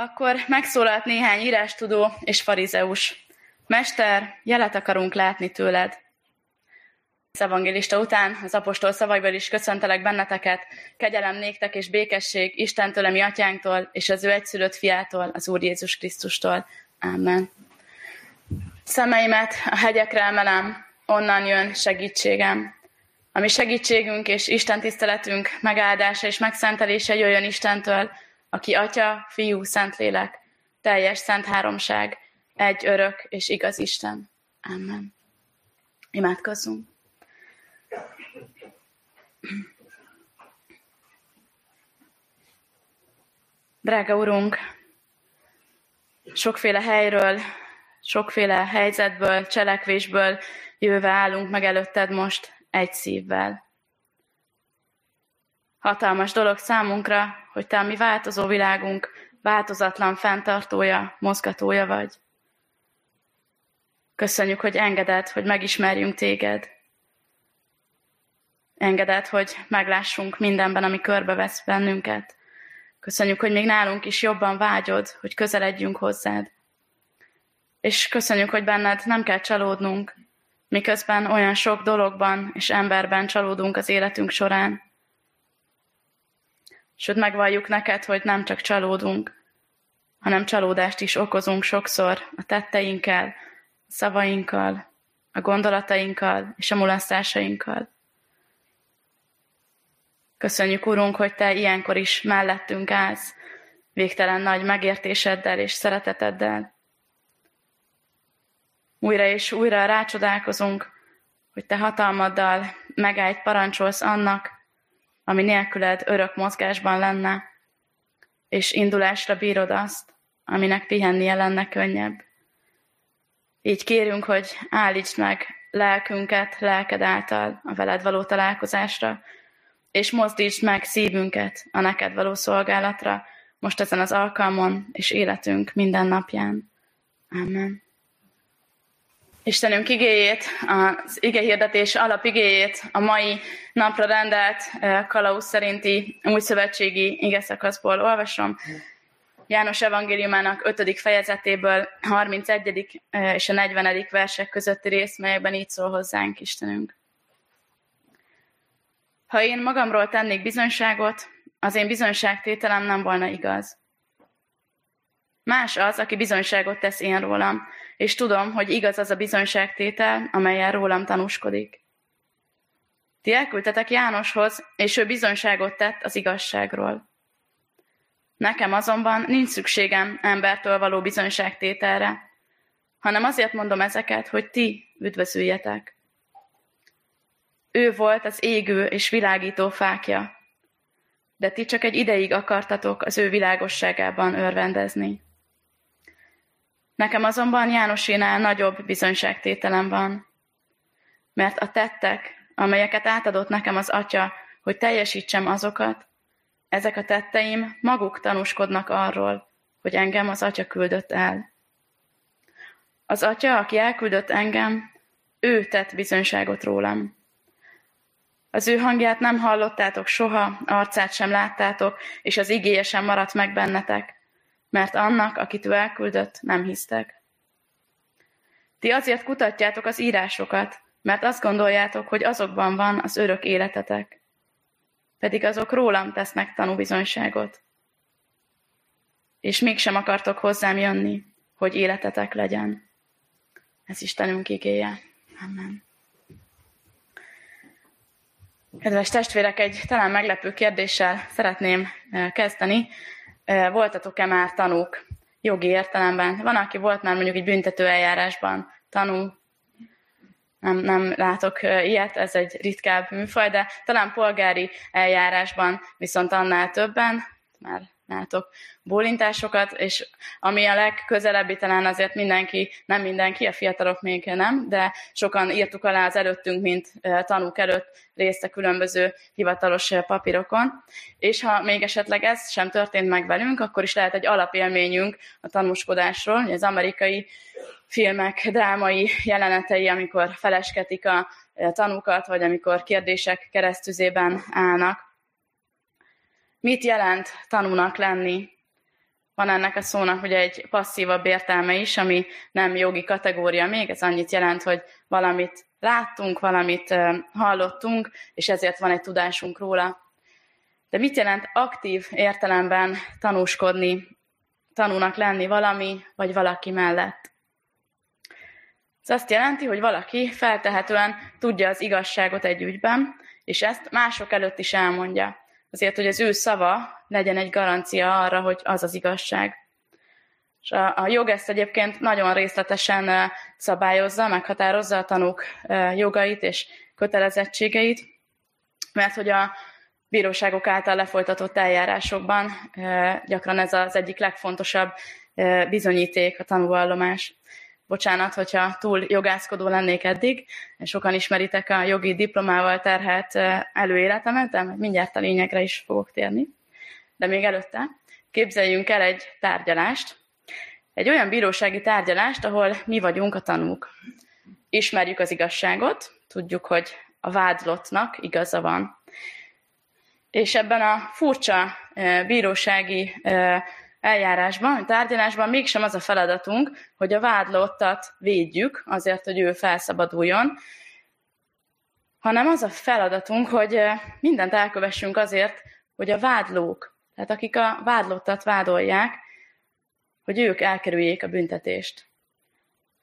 Akkor megszólalt néhány írástudó és farizeus. Mester, jelet akarunk látni tőled. Az evangélista után az apostol szavaiból is köszöntelek benneteket, kegyelem néktek és békesség Istentől, mi atyánktól, és az ő egyszülött fiától, az Úr Jézus Krisztustól. Amen. Szemeimet a hegyekre emelem, onnan jön segítségem. Ami segítségünk és Isten tiszteletünk megáldása és megszentelése jöjjön Istentől, aki Atya, Fiú, Szentlélek, teljes szent háromság, egy örök és igaz Isten. Amen. Imádkozzunk. Drága Urunk, sokféle helyről, sokféle helyzetből, cselekvésből jöve állunk meg előtted most egy szívvel. Hatalmas dolog számunkra, hogy Te a mi változó világunk változatlan fenntartója, mozgatója vagy. Köszönjük, hogy engeded, hogy megismerjünk Téged. Engeded, hogy meglássunk mindenben, ami körbevesz bennünket. Köszönjük, hogy még nálunk is jobban vágyod, hogy közeledjünk hozzád. És köszönjük, hogy benned nem kell csalódnunk, miközben olyan sok dologban és emberben csalódunk az életünk során. Sőt, megvalljuk neked, hogy nem csak csalódunk, hanem csalódást is okozunk sokszor a tetteinkkel, a szavainkkal, a gondolatainkkal és a mulasztásainkkal. Köszönjük, Urunk, hogy Te ilyenkor is mellettünk állsz, végtelen nagy megértéseddel és szereteteddel. Újra és újra rácsodálkozunk, hogy Te hatalmaddal megállt parancsolsz annak, ami nélküled örök mozgásban lenne, és indulásra bírod azt, aminek pihennie lenne könnyebb. Így kérünk, hogy állítsd meg lelkünket lelked által a veled való találkozásra, és mozdítsd meg szívünket a neked való szolgálatra, most ezen az alkalmon és életünk minden napján. Amen. Istenünk igéjét, az igehirdetés alapigéjét a mai napra rendelt Kalauz szerinti új szövetségi igeszakaszból olvasom. János evangéliumának 5. fejezetéből 31. és a 40. versek közötti rész, melyekben így szól hozzánk Istenünk. Ha én magamról tennék bizonyságot, az én bizonyságtételem nem volna igaz. Más az, aki bizonyságot tesz én rólam, és tudom, hogy igaz az a bizonyságtétel, amelyen rólam tanúskodik. Ti elküldtetek Jánoshoz, és ő bizonyságot tett az igazságról. Nekem azonban nincs szükségem embertől való bizonyságtételre, hanem azért mondom ezeket, hogy ti üdvözüljetek. Ő volt az égő és világító fákja, de ti csak egy ideig akartatok az ő világosságában örvendezni. Nekem azonban Jánosénál nagyobb bizonyságtételem van, mert a tettek, amelyeket átadott nekem az Atya, hogy teljesítsem azokat, ezek a tetteim maguk tanúskodnak arról, hogy engem az Atya küldött el. Az Atya, aki elküldött engem, ő tett bizonyságot rólam. Az ő hangját nem hallottátok soha, arcát sem láttátok, és az igéje sem maradt meg bennetek, mert annak, akit ő elküldött, nem hisztek. Ti azért kutatjátok az írásokat, mert azt gondoljátok, hogy azokban van az örök életetek. Pedig azok rólam tesznek tanúbizonyságot. És mégsem akartok hozzám jönni, hogy életetek legyen. Ez Istenünk igéje. Amen. Kedves testvérek, egy talán meglepő kérdéssel szeretném eh, kezdeni. Voltatok-e már tanúk jogi értelemben? Van, aki volt már mondjuk egy büntető eljárásban tanú, nem, nem látok ilyet, ez egy ritkább műfaj, de talán polgári eljárásban viszont annál többen, már látok bólintásokat, és ami a legközelebbi talán azért mindenki, nem mindenki, a fiatalok még nem, de sokan írtuk alá az előttünk, mint tanúk előtt részt a különböző hivatalos papírokon, és ha még esetleg ez sem történt meg velünk, akkor is lehet egy alapélményünk a tanúskodásról, az amerikai filmek drámai jelenetei, amikor felesketik a tanúkat, vagy amikor kérdések keresztüzében állnak. Mit jelent tanúnak lenni? van ennek a szónak ugye egy passzívabb értelme is, ami nem jogi kategória még, ez annyit jelent, hogy valamit láttunk, valamit hallottunk, és ezért van egy tudásunk róla. De mit jelent aktív értelemben tanúskodni, tanúnak lenni valami vagy valaki mellett? Ez azt jelenti, hogy valaki feltehetően tudja az igazságot egy ügyben, és ezt mások előtt is elmondja. Azért, hogy az ő szava legyen egy garancia arra, hogy az az igazság. És a, a jog ezt egyébként nagyon részletesen szabályozza, meghatározza a tanúk jogait és kötelezettségeit, mert hogy a bíróságok által lefolytatott eljárásokban gyakran ez az egyik legfontosabb bizonyíték, a tanúvallomás. Bocsánat, hogyha túl jogászkodó lennék eddig, sokan ismeritek a jogi diplomával terhelt előéletemet, de mindjárt a lényegre is fogok térni. De még előtte képzeljünk el egy tárgyalást, egy olyan bírósági tárgyalást, ahol mi vagyunk a tanúk. Ismerjük az igazságot, tudjuk, hogy a vádlottnak igaza van. És ebben a furcsa bírósági eljárásban, tárgyalásban mégsem az a feladatunk, hogy a vádlottat védjük azért, hogy ő felszabaduljon, hanem az a feladatunk, hogy mindent elkövessünk azért, hogy a vádlók, tehát akik a vádlottat vádolják, hogy ők elkerüljék a büntetést.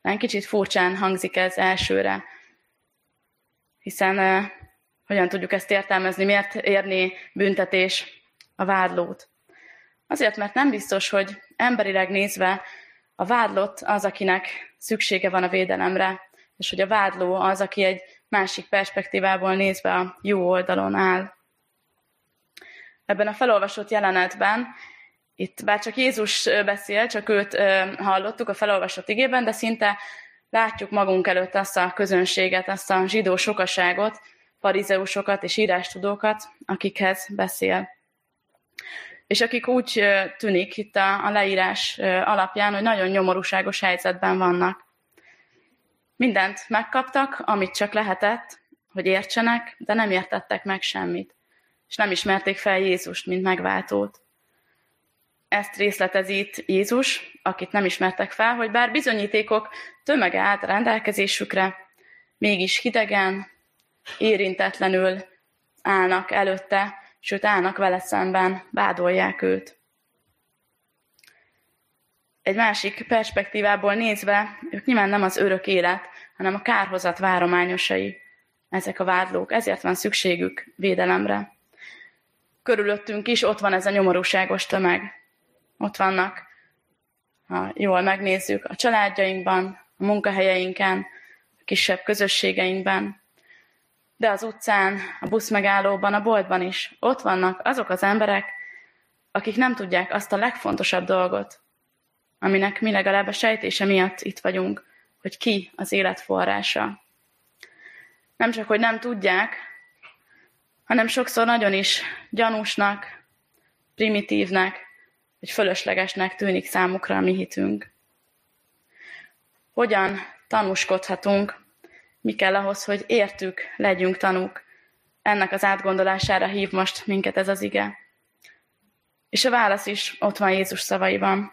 Egy kicsit furcsán hangzik ez elsőre, hiszen hogyan tudjuk ezt értelmezni, miért érni büntetés a vádlót. Azért, mert nem biztos, hogy emberileg nézve a vádlott az, akinek szüksége van a védelemre, és hogy a vádló az, aki egy másik perspektívából nézve a jó oldalon áll. Ebben a felolvasott jelenetben itt bár csak Jézus beszél, csak őt hallottuk a felolvasott igében, de szinte látjuk magunk előtt azt a közönséget, azt a zsidó sokaságot, farizeusokat és írástudókat, akikhez beszél. És akik úgy tűnik itt a, a leírás alapján, hogy nagyon nyomorúságos helyzetben vannak. Mindent megkaptak, amit csak lehetett, hogy értsenek, de nem értettek meg semmit. És nem ismerték fel Jézust, mint megváltót. Ezt részletezi itt Jézus, akit nem ismertek fel, hogy bár bizonyítékok tömege állt a rendelkezésükre, mégis hidegen, érintetlenül állnak előtte, sőt állnak vele szemben, vádolják őt. Egy másik perspektívából nézve, ők nyilván nem az örök élet, hanem a kárhozat várományosai, ezek a vádlók, ezért van szükségük védelemre. Körülöttünk is ott van ez a nyomorúságos tömeg. Ott vannak, ha jól megnézzük, a családjainkban, a munkahelyeinken, a kisebb közösségeinkben, de az utcán, a buszmegállóban, a boltban is ott vannak azok az emberek, akik nem tudják azt a legfontosabb dolgot, aminek mi legalább a sejtése miatt itt vagyunk, hogy ki az élet forrása. Nem csak, hogy nem tudják, hanem sokszor nagyon is gyanúsnak, primitívnek, hogy fölöslegesnek tűnik számukra a mi hitünk. Hogyan tanúskodhatunk, mi kell ahhoz, hogy értük, legyünk tanúk. Ennek az átgondolására hív most minket ez az ige. És a válasz is ott van Jézus szavaiban.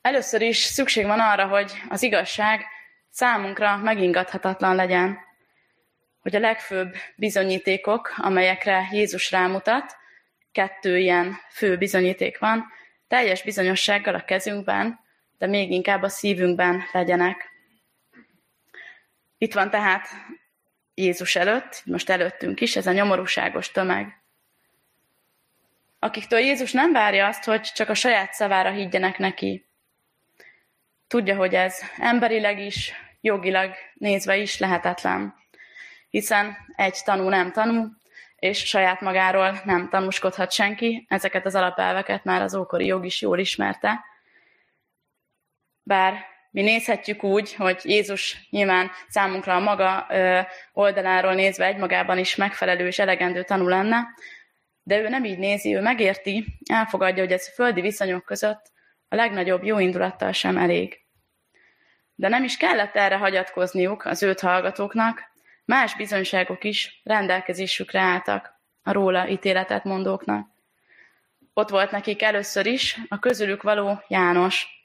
Először is szükség van arra, hogy az igazság számunkra megingathatatlan legyen. Hogy a legfőbb bizonyítékok, amelyekre Jézus rámutat, kettő ilyen fő bizonyíték van, teljes bizonyossággal a kezünkben, de még inkább a szívünkben legyenek. Itt van tehát Jézus előtt, most előttünk is, ez a nyomorúságos tömeg. Akiktől Jézus nem várja azt, hogy csak a saját szavára higgyenek neki. Tudja, hogy ez emberileg is, jogilag nézve is lehetetlen. Hiszen egy tanú nem tanú, és saját magáról nem tanúskodhat senki. Ezeket az alapelveket már az ókori jog is jól ismerte. Bár mi nézhetjük úgy, hogy Jézus nyilván számunkra a maga oldaláról nézve egymagában is megfelelő és elegendő tanú lenne, de ő nem így nézi, ő megérti, elfogadja, hogy ez a földi viszonyok között a legnagyobb jó indulattal sem elég. De nem is kellett erre hagyatkozniuk az őt hallgatóknak, Más bizonyságok is rendelkezésükre álltak a róla ítéletet mondóknak. Ott volt nekik először is a közülük való János.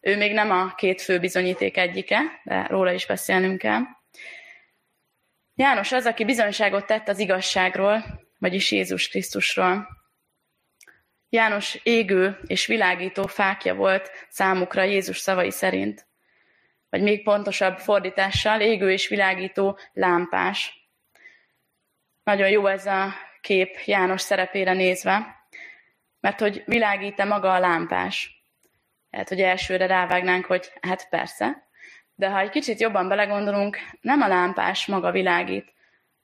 Ő még nem a két fő bizonyíték egyike, de róla is beszélnünk kell. János az, aki bizonyságot tett az igazságról, vagyis Jézus Krisztusról. János égő és világító fákja volt számukra Jézus szavai szerint. Vagy még pontosabb fordítással, égő és világító lámpás. Nagyon jó ez a kép János szerepére nézve, mert hogy világít-e maga a lámpás. Hát, hogy elsőre rávágnánk, hogy hát persze, de ha egy kicsit jobban belegondolunk, nem a lámpás maga világít.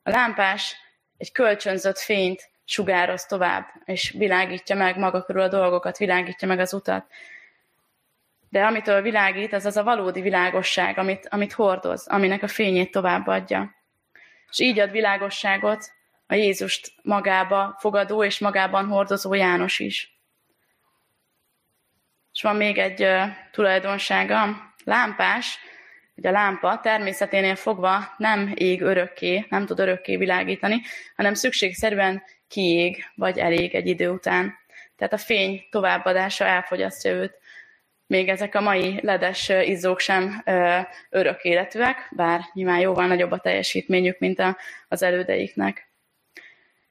A lámpás egy kölcsönzött fényt sugároz tovább, és világítja meg maga körül a dolgokat, világítja meg az utat. De amitől világít, az az a valódi világosság, amit, amit hordoz, aminek a fényét továbbadja. És így ad világosságot a Jézust magába fogadó és magában hordozó János is. És van még egy tulajdonsága, lámpás, hogy a lámpa természeténél fogva nem ég örökké, nem tud örökké világítani, hanem szükségszerűen kiég, vagy elég egy idő után. Tehát a fény továbbadása elfogyasztja őt. Még ezek a mai ledes izzók sem ö, örök életűek, bár nyilván jóval nagyobb a teljesítményük, mint a, az elődeiknek.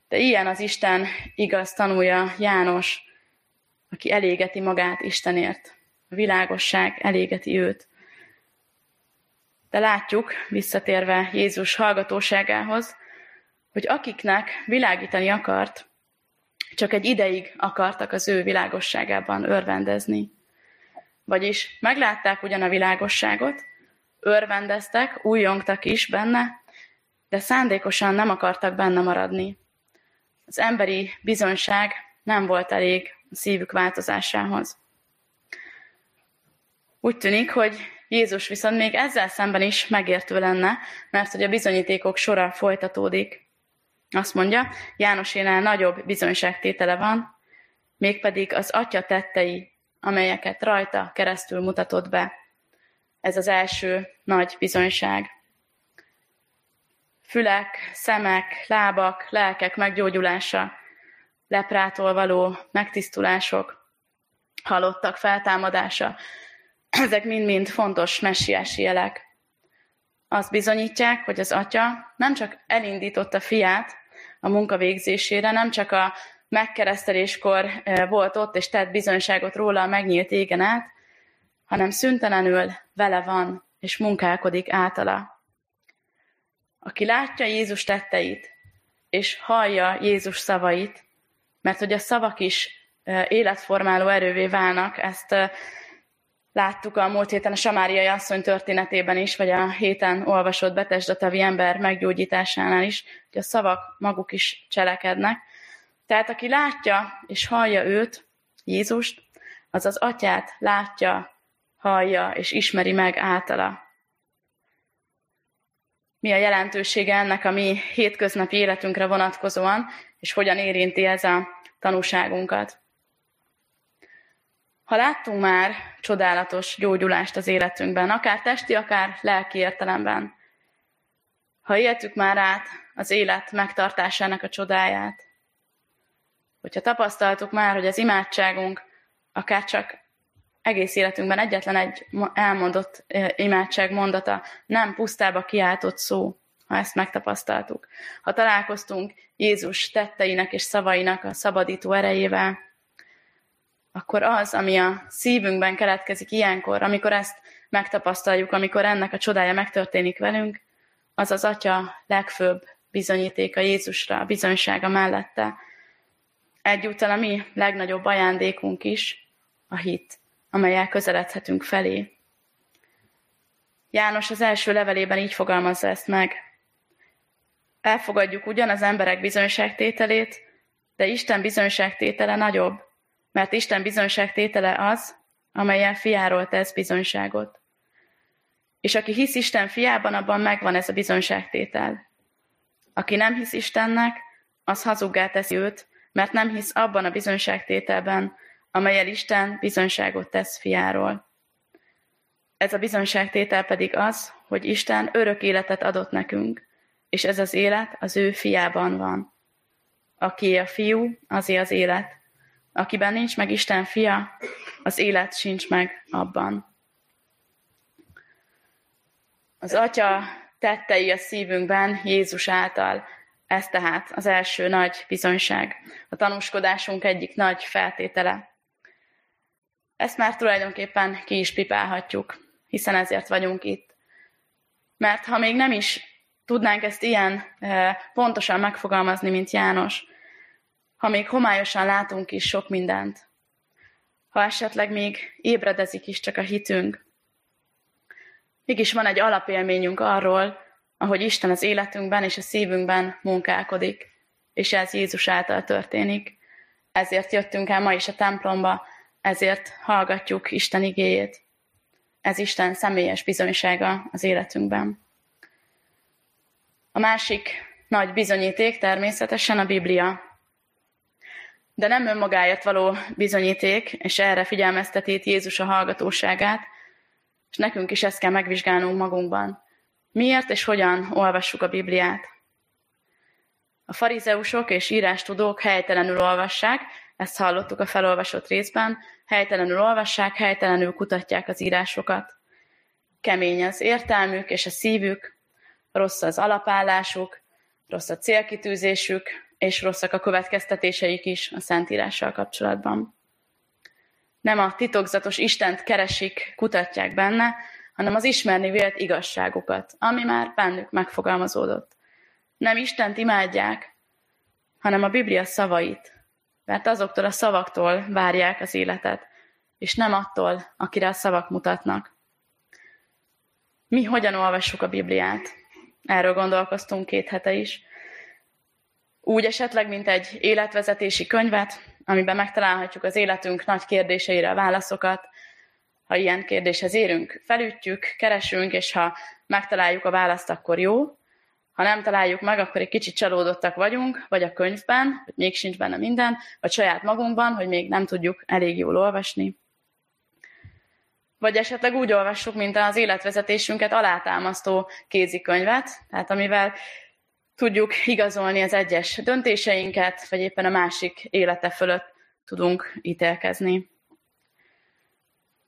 De ilyen az Isten igaz tanulja János, aki elégeti magát Istenért. A világosság elégeti őt. De látjuk, visszatérve Jézus hallgatóságához, hogy akiknek világítani akart, csak egy ideig akartak az ő világosságában örvendezni. Vagyis meglátták ugyan a világosságot, örvendeztek, újjongtak is benne, de szándékosan nem akartak benne maradni. Az emberi bizonyság nem volt elég szívük változásához. Úgy tűnik, hogy Jézus viszont még ezzel szemben is megértő lenne, mert hogy a bizonyítékok sora folytatódik. Azt mondja, Jánosénál nagyobb bizonyságtétele van, mégpedig az atya tettei, amelyeket rajta keresztül mutatott be. Ez az első nagy bizonyság. Fülek, szemek, lábak, lelkek meggyógyulása, leprától való megtisztulások, halottak feltámadása, ezek mind-mind fontos messiási jelek. Azt bizonyítják, hogy az atya nem csak elindította fiát a munka végzésére, nem csak a megkereszteléskor eh, volt ott és tett bizonyságot róla a megnyílt égen át, hanem szüntelenül vele van és munkálkodik általa. Aki látja Jézus tetteit, és hallja Jézus szavait, mert hogy a szavak is életformáló erővé válnak, ezt Láttuk a múlt héten a Samáriai asszony történetében is, vagy a héten olvasott betesdatavi ember meggyógyításánál is, hogy a szavak maguk is cselekednek. Tehát aki látja és hallja őt, Jézust, az az atyát látja, hallja és ismeri meg általa. Mi a jelentősége ennek a mi hétköznapi életünkre vonatkozóan, és hogyan érinti ez a tanúságunkat? Ha láttunk már csodálatos gyógyulást az életünkben, akár testi, akár lelki értelemben, ha éltük már át az élet megtartásának a csodáját, hogyha tapasztaltuk már, hogy az imádságunk akár csak egész életünkben egyetlen egy elmondott imádság mondata nem pusztába kiáltott szó, ha ezt megtapasztaltuk. Ha találkoztunk Jézus tetteinek és szavainak a szabadító erejével, akkor az, ami a szívünkben keletkezik ilyenkor, amikor ezt megtapasztaljuk, amikor ennek a csodája megtörténik velünk, az az Atya legfőbb bizonyítéka Jézusra, a bizonysága mellette. Egyúttal a mi legnagyobb ajándékunk is a hit, amelyel közeledhetünk felé. János az első levelében így fogalmazza ezt meg. Elfogadjuk ugyan az emberek bizonyságtételét, de Isten bizonyságtétele nagyobb, mert Isten bizonyságtétele az, amelyen fiáról tesz bizonyságot. És aki hisz Isten fiában, abban megvan ez a bizonyságtétel. Aki nem hisz Istennek, az hazuggá teszi őt, mert nem hisz abban a bizonyságtételben, amelyel Isten bizonyságot tesz fiáról. Ez a bizonyságtétel pedig az, hogy Isten örök életet adott nekünk, és ez az élet az ő fiában van. Aki a fiú, azé az élet. Akiben nincs meg Isten fia, az élet sincs meg abban. Az Atya tettei a szívünkben Jézus által, ez tehát az első nagy bizonyság, a tanúskodásunk egyik nagy feltétele. Ezt már tulajdonképpen ki is pipálhatjuk, hiszen ezért vagyunk itt. Mert ha még nem is tudnánk ezt ilyen pontosan megfogalmazni, mint János, ha még homályosan látunk is sok mindent, ha esetleg még ébredezik is csak a hitünk, mégis van egy alapélményünk arról, ahogy Isten az életünkben és a szívünkben munkálkodik, és ez Jézus által történik. Ezért jöttünk el ma is a templomba, ezért hallgatjuk Isten igéjét. Ez Isten személyes bizonysága az életünkben. A másik nagy bizonyíték természetesen a Biblia. De nem önmagáért való bizonyíték, és erre figyelmezteti Jézus a hallgatóságát, és nekünk is ezt kell megvizsgálnunk magunkban. Miért és hogyan olvassuk a Bibliát? A farizeusok és írástudók helytelenül olvassák, ezt hallottuk a felolvasott részben, helytelenül olvassák, helytelenül kutatják az írásokat. Kemény az értelmük és a szívük, rossz az alapállásuk, rossz a célkitűzésük, és rosszak a következtetéseik is a Szentírással kapcsolatban. Nem a titokzatos Istent keresik, kutatják benne, hanem az ismerni vélt igazságokat, ami már bennük megfogalmazódott. Nem Istent imádják, hanem a Biblia szavait, mert azoktól a szavaktól várják az életet, és nem attól, akire a szavak mutatnak. Mi hogyan olvassuk a Bibliát? Erről gondolkoztunk két hete is. Úgy esetleg, mint egy életvezetési könyvet, amiben megtalálhatjuk az életünk nagy kérdéseire a válaszokat, ha ilyen kérdéshez érünk, felütjük, keresünk, és ha megtaláljuk a választ, akkor jó. Ha nem találjuk meg, akkor egy kicsit csalódottak vagyunk, vagy a könyvben, hogy még sincs benne minden, vagy saját magunkban, hogy még nem tudjuk elég jól olvasni. Vagy esetleg úgy olvassuk, mint az életvezetésünket alátámasztó kézikönyvet, tehát amivel tudjuk igazolni az egyes döntéseinket, vagy éppen a másik élete fölött tudunk ítélkezni.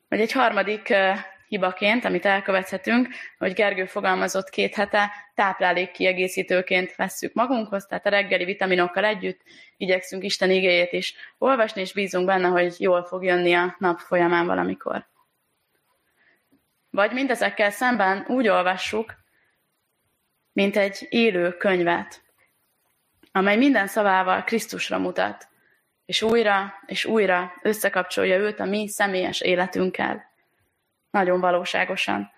Vagy egy harmadik hibaként, amit elkövethetünk, hogy Gergő fogalmazott két hete, táplálék kiegészítőként vesszük magunkhoz, tehát a reggeli vitaminokkal együtt igyekszünk Isten igéjét is olvasni, és bízunk benne, hogy jól fog jönni a nap folyamán valamikor. Vagy mindezekkel szemben úgy olvassuk, mint egy élő könyvet, amely minden szavával Krisztusra mutat, és újra és újra összekapcsolja őt a mi személyes életünkkel. Nagyon valóságosan.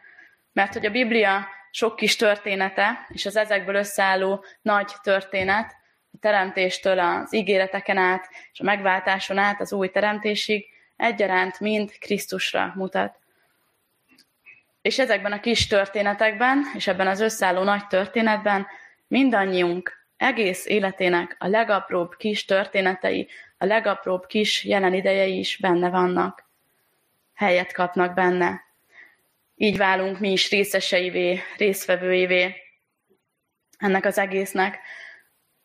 Mert hogy a Biblia sok kis története, és az ezekből összeálló nagy történet, a teremtéstől az ígéreteken át, és a megváltáson át az új teremtésig egyaránt mind Krisztusra mutat. És ezekben a kis történetekben, és ebben az összeálló nagy történetben mindannyiunk egész életének a legapróbb kis történetei, a legapróbb kis jelen idejei is benne vannak. Helyet kapnak benne. Így válunk mi is részeseivé, részvevőivé ennek az egésznek.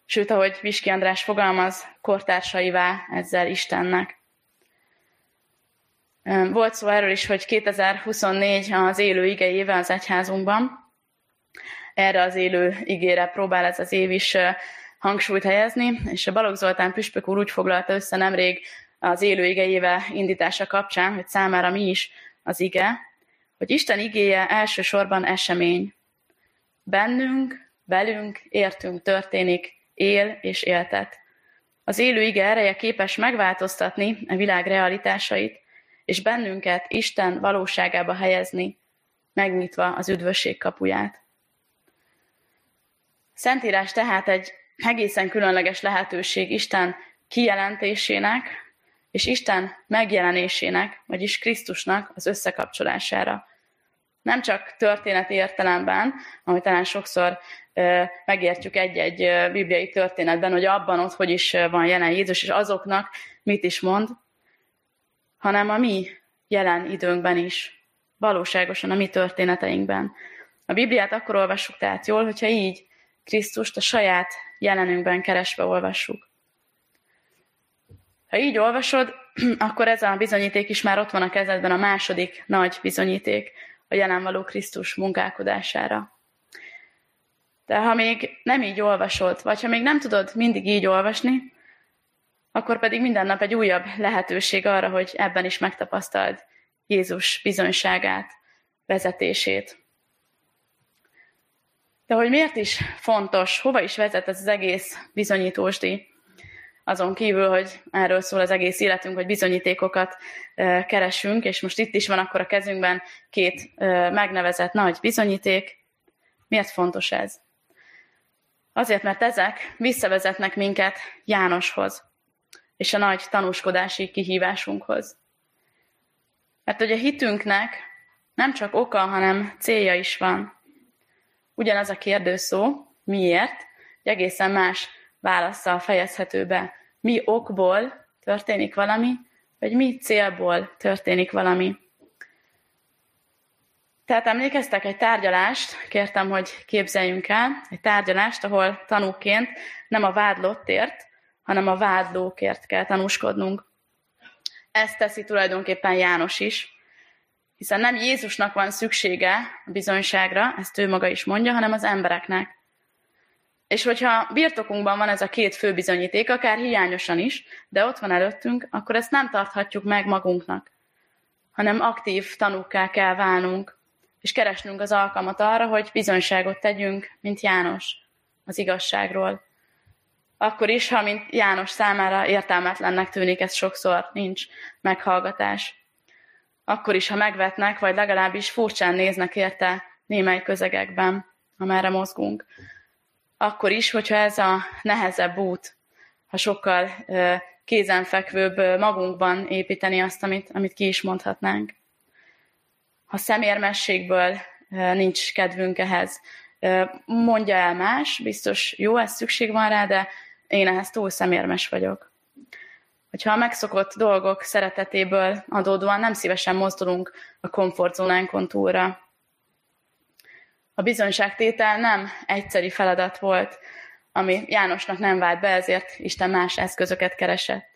Sőt, ahogy Viski András fogalmaz, kortársaivá ezzel Istennek. Volt szó erről is, hogy 2024 az élő igejével az egyházunkban. Erre az élő igére próbál ez az év is hangsúlyt helyezni, és a Balogh Zoltán Püspök úr úgy foglalta össze nemrég az élő igejével indítása kapcsán, hogy számára mi is az ige, hogy Isten igéje elsősorban esemény. Bennünk, velünk, értünk történik, él és éltet. Az élő ige ereje képes megváltoztatni a világ realitásait, és bennünket Isten valóságába helyezni, megnyitva az üdvösség kapuját. Szentírás tehát egy egészen különleges lehetőség Isten kijelentésének, és Isten megjelenésének, vagyis Krisztusnak az összekapcsolására. Nem csak történeti értelemben, amit talán sokszor ö, megértjük egy-egy bibliai történetben, hogy abban ott hogy is van jelen Jézus, és azoknak mit is mond, hanem a mi jelen időnkben is, valóságosan a mi történeteinkben. A Bibliát akkor olvassuk tehát jól, hogyha így Krisztust a saját jelenünkben keresve olvassuk. Ha így olvasod, akkor ez a bizonyíték is már ott van a kezedben, a második nagy bizonyíték a jelenvaló Krisztus munkálkodására. De ha még nem így olvasod, vagy ha még nem tudod mindig így olvasni, akkor pedig minden nap egy újabb lehetőség arra, hogy ebben is megtapasztald Jézus bizonyságát, vezetését. De hogy miért is fontos, hova is vezet ez az egész bizonyítósdi, azon kívül, hogy erről szól az egész életünk, hogy bizonyítékokat keresünk, és most itt is van akkor a kezünkben két megnevezett nagy bizonyíték. Miért fontos ez? Azért, mert ezek visszavezetnek minket Jánoshoz, és a nagy tanúskodási kihívásunkhoz. Mert hogy a hitünknek nem csak oka, hanem célja is van. Ugyanaz a kérdőszó, miért, egy egészen más válaszsal fejezhető be. Mi okból történik valami, vagy mi célból történik valami. Tehát emlékeztek egy tárgyalást, kértem, hogy képzeljünk el, egy tárgyalást, ahol tanúként nem a vádlottért, hanem a vádlókért kell tanúskodnunk. Ezt teszi tulajdonképpen János is, hiszen nem Jézusnak van szüksége a bizonyságra, ezt ő maga is mondja, hanem az embereknek. És hogyha birtokunkban van ez a két fő bizonyíték, akár hiányosan is, de ott van előttünk, akkor ezt nem tarthatjuk meg magunknak, hanem aktív tanúkká kell válnunk, és keresnünk az alkalmat arra, hogy bizonyságot tegyünk, mint János, az igazságról. Akkor is, ha mint János számára értelmetlennek tűnik, ez sokszor nincs meghallgatás. Akkor is, ha megvetnek, vagy legalábbis furcsán néznek érte némely közegekben, amerre mozgunk akkor is, hogyha ez a nehezebb út, ha sokkal kézenfekvőbb magunkban építeni azt, amit, amit ki is mondhatnánk. Ha szemérmességből nincs kedvünk ehhez, mondja el más, biztos jó, ez szükség van rá, de én ehhez túl szemérmes vagyok. Hogyha a megszokott dolgok szeretetéből adódóan nem szívesen mozdulunk a komfortzónánkon túlra, a bizonyságtétel nem egyszeri feladat volt, ami Jánosnak nem vált be, ezért Isten más eszközöket keresett.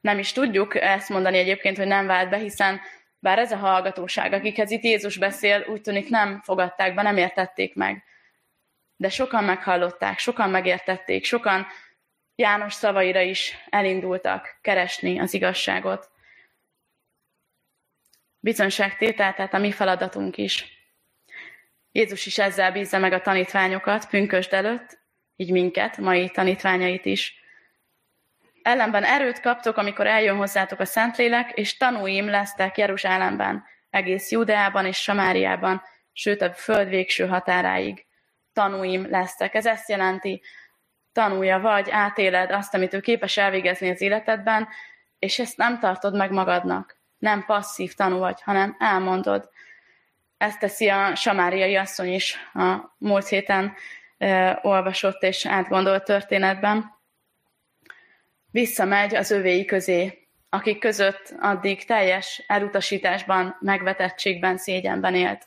Nem is tudjuk ezt mondani egyébként, hogy nem vált be, hiszen bár ez a hallgatóság, akikhez itt Jézus beszél, úgy tűnik nem fogadták be, nem értették meg. De sokan meghallották, sokan megértették, sokan János szavaira is elindultak keresni az igazságot. Bizonyságtétel, tehát a mi feladatunk is. Jézus is ezzel bízza meg a tanítványokat pünkösd előtt, így minket, mai tanítványait is. Ellenben erőt kaptok, amikor eljön hozzátok a Szentlélek, és tanúim lesztek Jeruzsálemben, egész Judeában és Samáriában, sőt a föld végső határáig. Tanúim lesztek. Ez ezt jelenti, tanulja vagy, átéled azt, amit ő képes elvégezni az életedben, és ezt nem tartod meg magadnak. Nem passzív tanú vagy, hanem elmondod. Ezt teszi a samáriai asszony is a múlt héten olvasott és átgondolt történetben. Visszamegy az övéi közé, akik között addig teljes elutasításban, megvetettségben, szégyenben élt.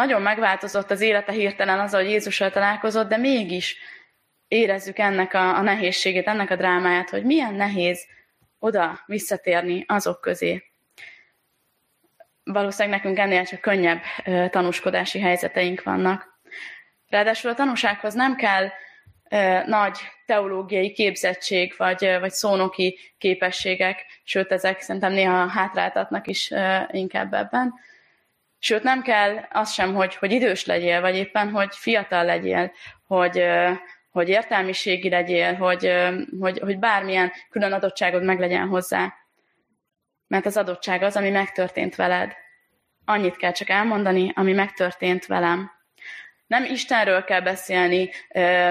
Nagyon megváltozott az élete hirtelen az, hogy Jézussal találkozott, de mégis érezzük ennek a, a nehézségét, ennek a drámáját, hogy milyen nehéz oda visszatérni azok közé, valószínűleg nekünk ennél csak könnyebb tanúskodási helyzeteink vannak. Ráadásul a tanúsághoz nem kell nagy teológiai képzettség, vagy, vagy szónoki képességek, sőt, ezek szerintem néha hátráltatnak is inkább ebben. Sőt, nem kell az sem, hogy, hogy idős legyél, vagy éppen, hogy fiatal legyél, hogy, hogy értelmiségi legyél, hogy, hogy, hogy bármilyen külön adottságod meg legyen hozzá mert az adottság az, ami megtörtént veled. Annyit kell csak elmondani, ami megtörtént velem. Nem Istenről kell beszélni,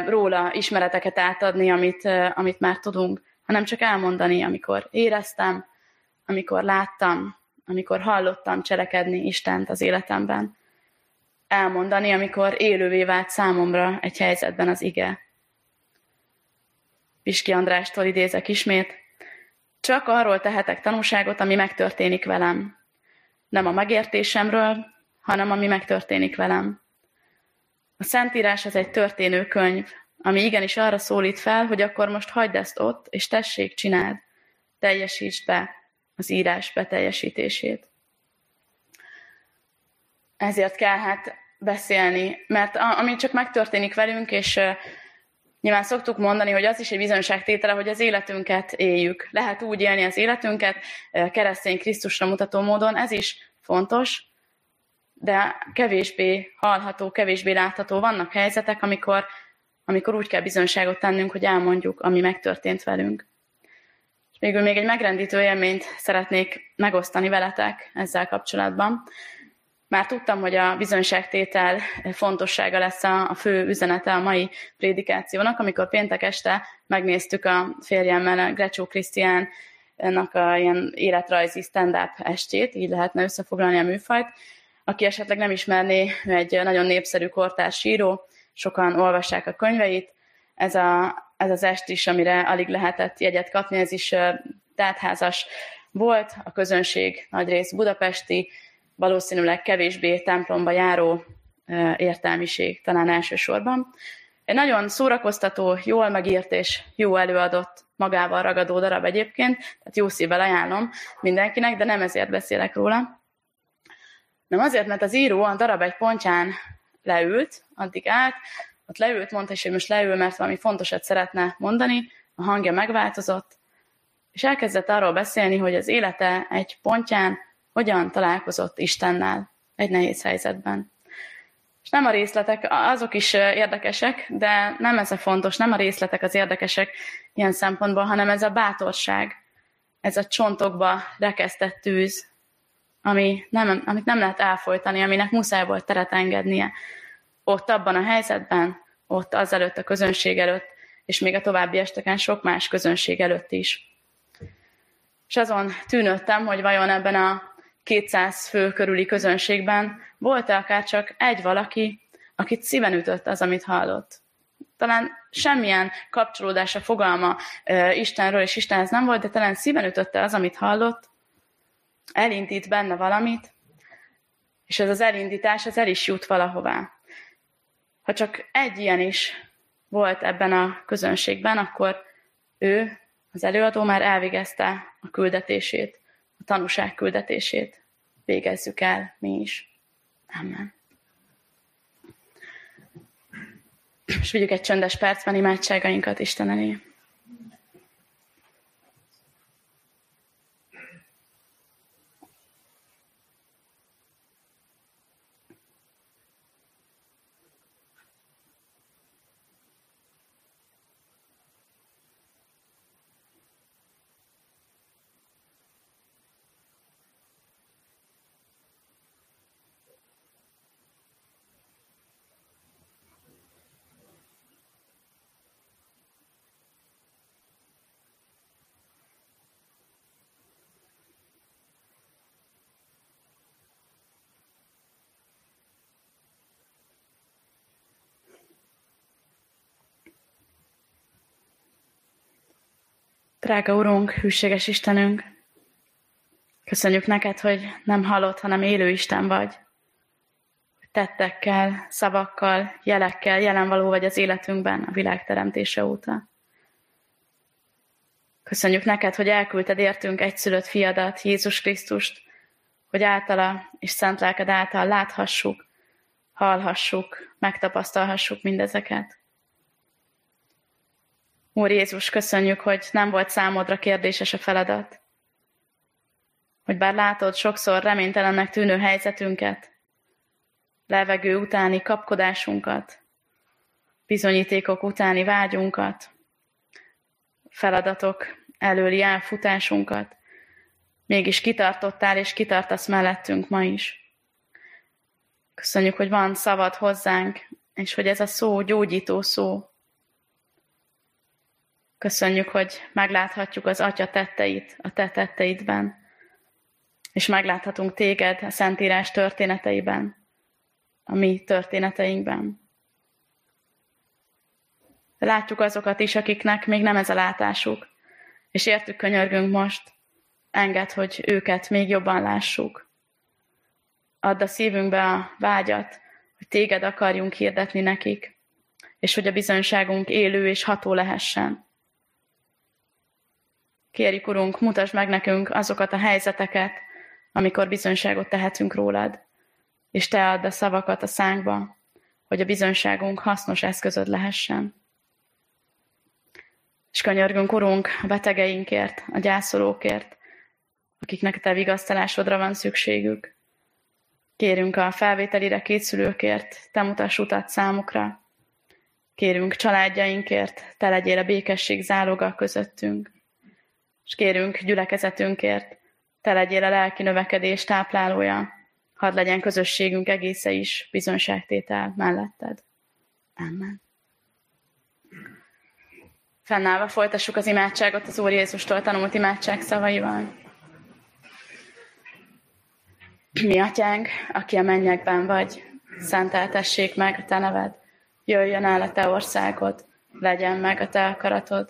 róla ismereteket átadni, amit, amit már tudunk, hanem csak elmondani, amikor éreztem, amikor láttam, amikor hallottam cselekedni Istent az életemben. Elmondani, amikor élővé vált számomra egy helyzetben az ige. Piski Andrástól idézek ismét, csak arról tehetek tanúságot, ami megtörténik velem. Nem a megértésemről, hanem ami megtörténik velem. A Szentírás az egy történő könyv, ami igenis arra szólít fel, hogy akkor most hagyd ezt ott, és tessék, csináld, teljesítsd be az írás beteljesítését. Ezért kell hát beszélni, mert ami csak megtörténik velünk, és Nyilván szoktuk mondani, hogy az is egy bizonyságtétele, hogy az életünket éljük. Lehet úgy élni az életünket, keresztény Krisztusra mutató módon, ez is fontos, de kevésbé hallható, kevésbé látható. Vannak helyzetek, amikor, amikor úgy kell bizonyságot tennünk, hogy elmondjuk, ami megtörtént velünk. Végül még egy megrendítő élményt szeretnék megosztani veletek ezzel kapcsolatban. Már tudtam, hogy a bizonyságtétel fontossága lesz a, a fő üzenete a mai prédikációnak, amikor péntek este megnéztük a férjemmel, Grecsó Krisztiánnak a ilyen életrajzi stand-up estét, így lehetne összefoglalni a műfajt. Aki esetleg nem ismerné, ő egy nagyon népszerű kortárs író, sokan olvassák a könyveit. Ez, a, ez az est is, amire alig lehetett jegyet kapni, ez is teltházas volt, a közönség nagyrészt budapesti, valószínűleg kevésbé templomba járó értelmiség talán elsősorban. Egy nagyon szórakoztató, jól megírt és jó előadott, magával ragadó darab egyébként, tehát jó szívvel ajánlom mindenkinek, de nem ezért beszélek róla. Nem azért, mert az író a darab egy pontján leült, addig állt, ott leült, mondta is, hogy most leül, mert valami fontosat szeretne mondani, a hangja megváltozott, és elkezdett arról beszélni, hogy az élete egy pontján hogyan találkozott Istennel egy nehéz helyzetben. És nem a részletek, azok is érdekesek, de nem ez a fontos, nem a részletek az érdekesek ilyen szempontból, hanem ez a bátorság, ez a csontokba rekesztett tűz, ami nem, amit nem lehet elfolytani, aminek muszáj volt teret engednie. Ott abban a helyzetben, ott azelőtt a közönség előtt, és még a további esteken sok más közönség előtt is. És azon tűnődtem, hogy vajon ebben a 200 fő körüli közönségben volt-e akár csak egy valaki, akit szíven ütött az, amit hallott. Talán semmilyen kapcsolódása, fogalma Istenről és Istenhez nem volt, de talán szíven ütötte az, amit hallott, elindít benne valamit, és ez az elindítás, ez el is jut valahová. Ha csak egy ilyen is volt ebben a közönségben, akkor ő, az előadó már elvégezte a küldetését, a tanúság küldetését. Végezzük el mi is. Amen. És vigyük egy csöndes percben imádságainkat Isten elé. Drága Urunk, hűséges Istenünk, köszönjük neked, hogy nem halott, hanem élő Isten vagy. Tettekkel, szavakkal, jelekkel jelen való vagy az életünkben a világ teremtése óta. Köszönjük neked, hogy elküldted értünk egyszülött fiadat, Jézus Krisztust, hogy általa és szent lelked által láthassuk, hallhassuk, megtapasztalhassuk mindezeket. Úr Jézus, köszönjük, hogy nem volt számodra kérdéses a feladat. Hogy bár látod sokszor reménytelennek tűnő helyzetünket, levegő utáni kapkodásunkat, bizonyítékok utáni vágyunkat, feladatok előli elfutásunkat, mégis kitartottál és kitartasz mellettünk ma is. Köszönjük, hogy van szavad hozzánk, és hogy ez a szó gyógyító szó, Köszönjük, hogy megláthatjuk az Atya tetteit a te tetteidben, és megláthatunk téged a Szentírás történeteiben, a mi történeteinkben. Látjuk azokat is, akiknek még nem ez a látásuk, és értük könyörgünk most, enged, hogy őket még jobban lássuk. Add a szívünkbe a vágyat, hogy téged akarjunk hirdetni nekik, és hogy a bizonyságunk élő és ható lehessen. Kérjük, Urunk, mutasd meg nekünk azokat a helyzeteket, amikor bizonyságot tehetünk rólad, és Te add a szavakat a szánkba, hogy a bizonyságunk hasznos eszközöd lehessen. És könyörgünk, Urunk, a betegeinkért, a gyászolókért, akiknek Te vigasztalásodra van szükségük. Kérünk a felvételire készülőkért, Te mutass utat számukra. Kérünk családjainkért, Te legyél a békesség záloga közöttünk. És kérünk gyülekezetünkért, Te legyél a lelki növekedés táplálója, hadd legyen közösségünk egésze is bizonyságtétel melletted. Amen. Fennállva folytassuk az imádságot az Úr Jézustól tanult imádság szavaival. Mi atyánk, aki a mennyekben vagy, szenteltessék meg a te neved, jöjjön el a te országod, legyen meg a te akaratod,